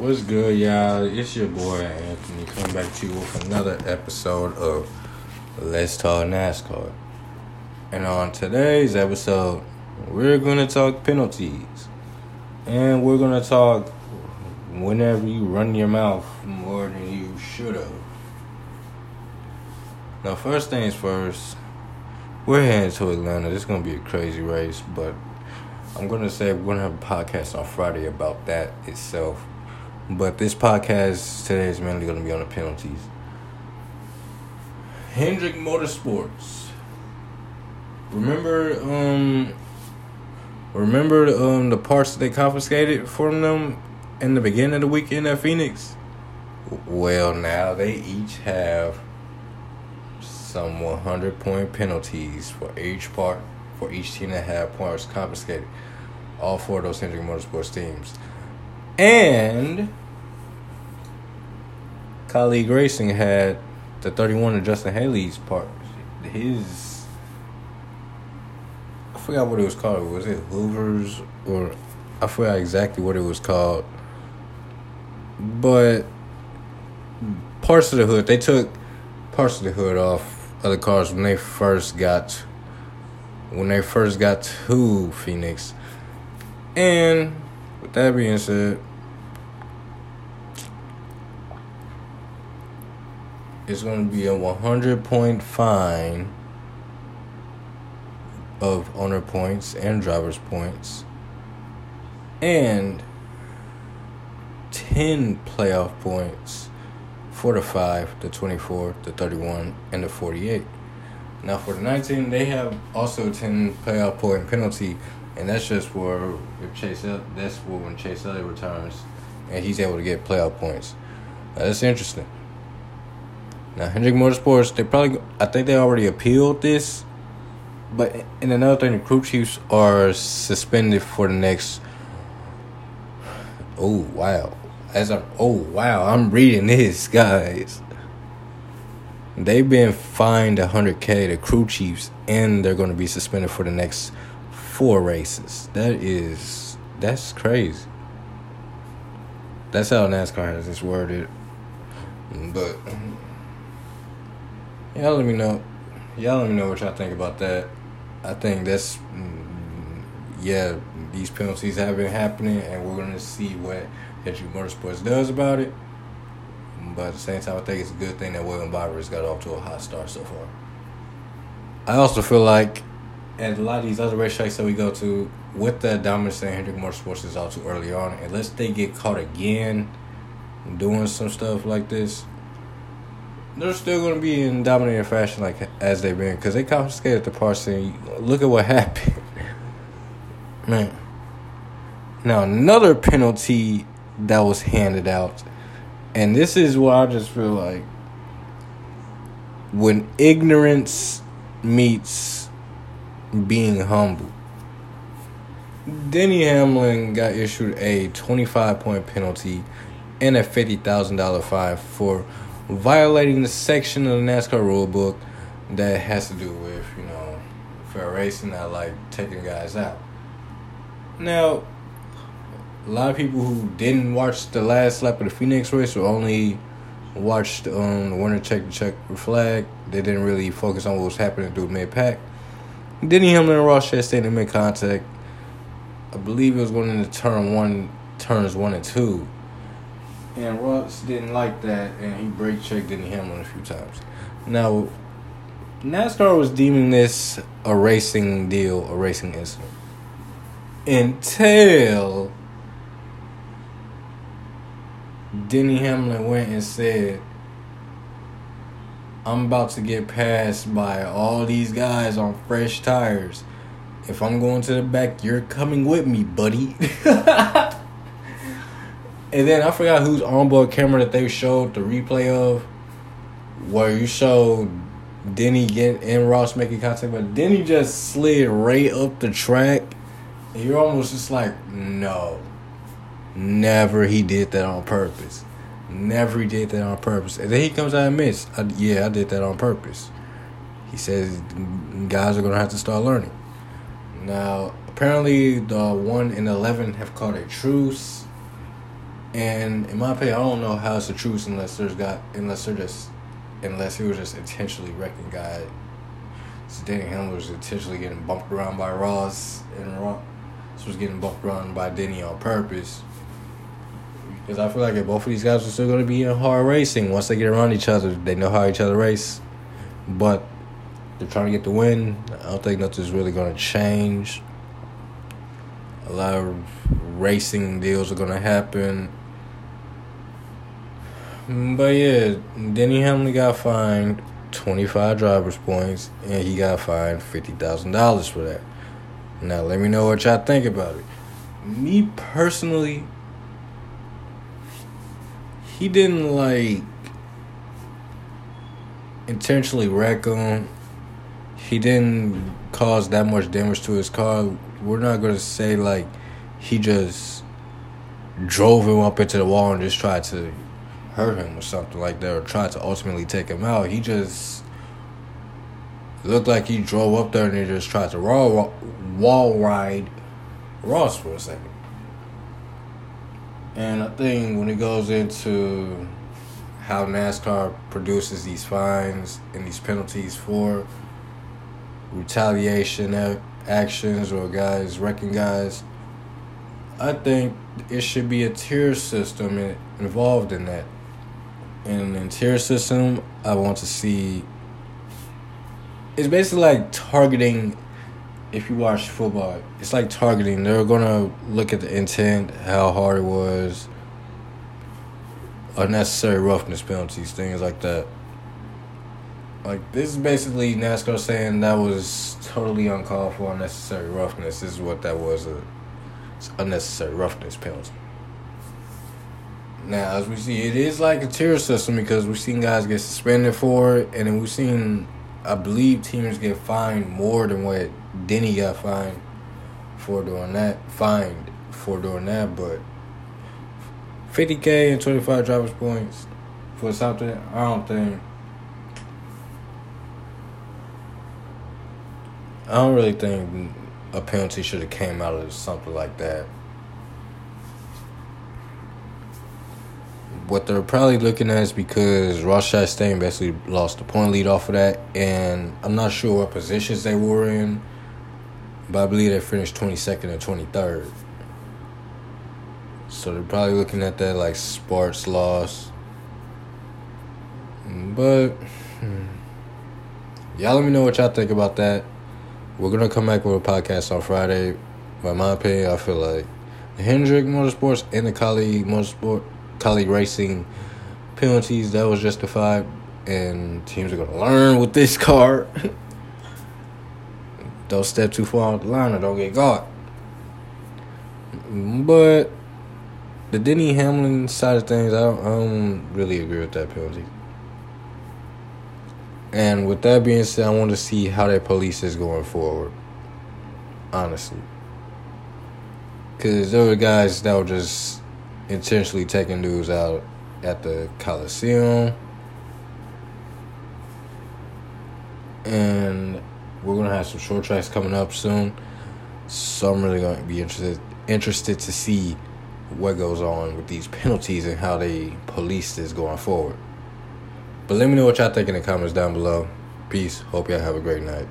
What's good, y'all? It's your boy Anthony coming back to you with another episode of Let's Talk NASCAR. And on today's episode, we're gonna talk penalties. And we're gonna talk whenever you run your mouth more than you should have. Now, first things first, we're heading to Atlanta. This is gonna be a crazy race, but I'm gonna say we're gonna have a podcast on Friday about that itself. But this podcast today is mainly gonna be on the penalties. Hendrick Motorsports. Remember, um, remember um the parts they confiscated from them in the beginning of the weekend at Phoenix. Well, now they each have some 100 point penalties for each part for each team that had points confiscated. All four of those Hendrick Motorsports teams. And Kaulig Racing had the 31 of Justin Haley's part. His. I forgot what it was called. Was it louvers? Or. I forgot exactly what it was called. But. Parts of the hood. They took parts of the hood off other cars when they first got. When they first got to Phoenix. And. With that being said. It's going to be a 100 point fine of owner points and driver's points and 10 playoff points for the 5 the 24 the 31 and the 48 now for the 19 they have also 10 playoff point penalty and that's just for if chase that's for when chase elliott returns and he's able to get playoff points. Now, that's interesting now Hendrick Motorsports, they probably I think they already appealed this, but and another thing, the crew chiefs are suspended for the next. Oh wow! As I'm oh wow, I'm reading this, guys. They've been fined 100k the crew chiefs, and they're going to be suspended for the next four races. That is that's crazy. That's how NASCAR has this worded, but y'all let me know. Y'all let me know what y'all think about that. I think that's mm, yeah. These penalties have been happening, and we're gonna see what Hendrick Motorsports does about it. But at the same time, I think it's a good thing that William Byron's got off to a hot start so far. I also feel like at a lot of these other racetracks that we go to, with the dominance that Hendrick Motorsports is out to early on, unless they get caught again doing some stuff like this, they're still going to be in dominating fashion like as they've been because they confiscated the parts and look at what happened. Man. Now another penalty that was handed out and this is where i just feel like when ignorance meets being humble. Denny hamlin got issued a 25 point penalty and a $50000 fine for violating the section of the NASCAR rule book that has to do with, you know, fair racing, I like taking guys out. Now, a lot of people who didn't watch the last lap of the Phoenix race or only watched um, the winner check the check flag, they didn't really focus on what was happening through mid pack. Denny Hamlin and Ross Chastain in mid contact. I believe it was going into turn one, turns one and two and Ross didn't like that, and he brake checked Denny Hamlin a few times. Now, NASCAR was deeming this a racing deal, a racing incident, until Denny Hamlin went and said, I'm about to get passed by all these guys on fresh tires. If I'm going to the back, you're coming with me, buddy. And then I forgot whose onboard camera that they showed the replay of, where you showed Denny get and Ross making contact, but Denny just slid right up the track, and you're almost just like, no, never he did that on purpose. Never he did that on purpose. And then he comes out and admits, yeah, I did that on purpose. He says guys are gonna have to start learning. Now, apparently, the one and eleven have called a truce And in my opinion, I don't know how it's the truth unless there's got unless they're just unless he was just intentionally wrecking guy. So Danny Hamlin was intentionally getting bumped around by Ross and Ross was getting bumped around by Denny on purpose. Because I feel like if both of these guys are still going to be in hard racing, once they get around each other, they know how each other race. But they're trying to get the win. I don't think nothing's really going to change. A lot of racing deals are going to happen. But yeah, Denny Hamlin got fined 25 driver's points and he got fined $50,000 for that. Now, let me know what y'all think about it. Me personally, he didn't like intentionally wreck him. He didn't cause that much damage to his car. We're not gonna say like he just drove him up into the wall and just tried to hurt him or something like that, or tried to ultimately take him out. He just looked like he drove up there and he just tried to wall wall ride Ross for a second. And I think when it goes into how NASCAR produces these fines and these penalties for retaliation actions or guys wrecking guys, I think it should be a tier system involved in that. In tier system, I want to see. It's basically like targeting if you watch football, it's like targeting. They're gonna look at the intent, how hard it was, unnecessary roughness penalties, things like that. Like this is basically NASCAR saying that was totally uncalled for, unnecessary roughness. This is what that was a unnecessary roughness penalty. Now, as we see, it is like a tier system because we've seen guys get suspended for it, and then we've seen, I believe, teams get fined more than what Denny got fined for doing that. Fined for doing that, but 50k and 25 driver's points for something, I don't think. I don't really think a penalty should have came out of something like that. What they're probably looking at is because Ross Chastain basically lost the point lead off of that, and I'm not sure what positions they were in but I believe they finished 22nd or 23rd. So they're probably looking at that like sports loss. But hmm, y'all let me know what y'all think about that. We're gonna come back with a podcast on Friday. By my opinion, I feel like Hendrick Motorsports and the Kaulig Motorsport Kaulig Racing penalties that was justified, and teams are gonna learn with this car. Don't step too far off the line or don't get caught. But the Denny Hamlin side of things, I don't, I don't really agree with that penalty. And with that being said, I want to see how that police is going forward. Honestly. Because there were guys that were just intentionally taking dudes out at the Coliseum. And we're gonna have some short tracks coming up soon, so I'm really gonna be interested interested to see what goes on with these penalties and how they police this going forward. But let me know what y'all think in the comments down below. Peace. Hope y'all have a great night.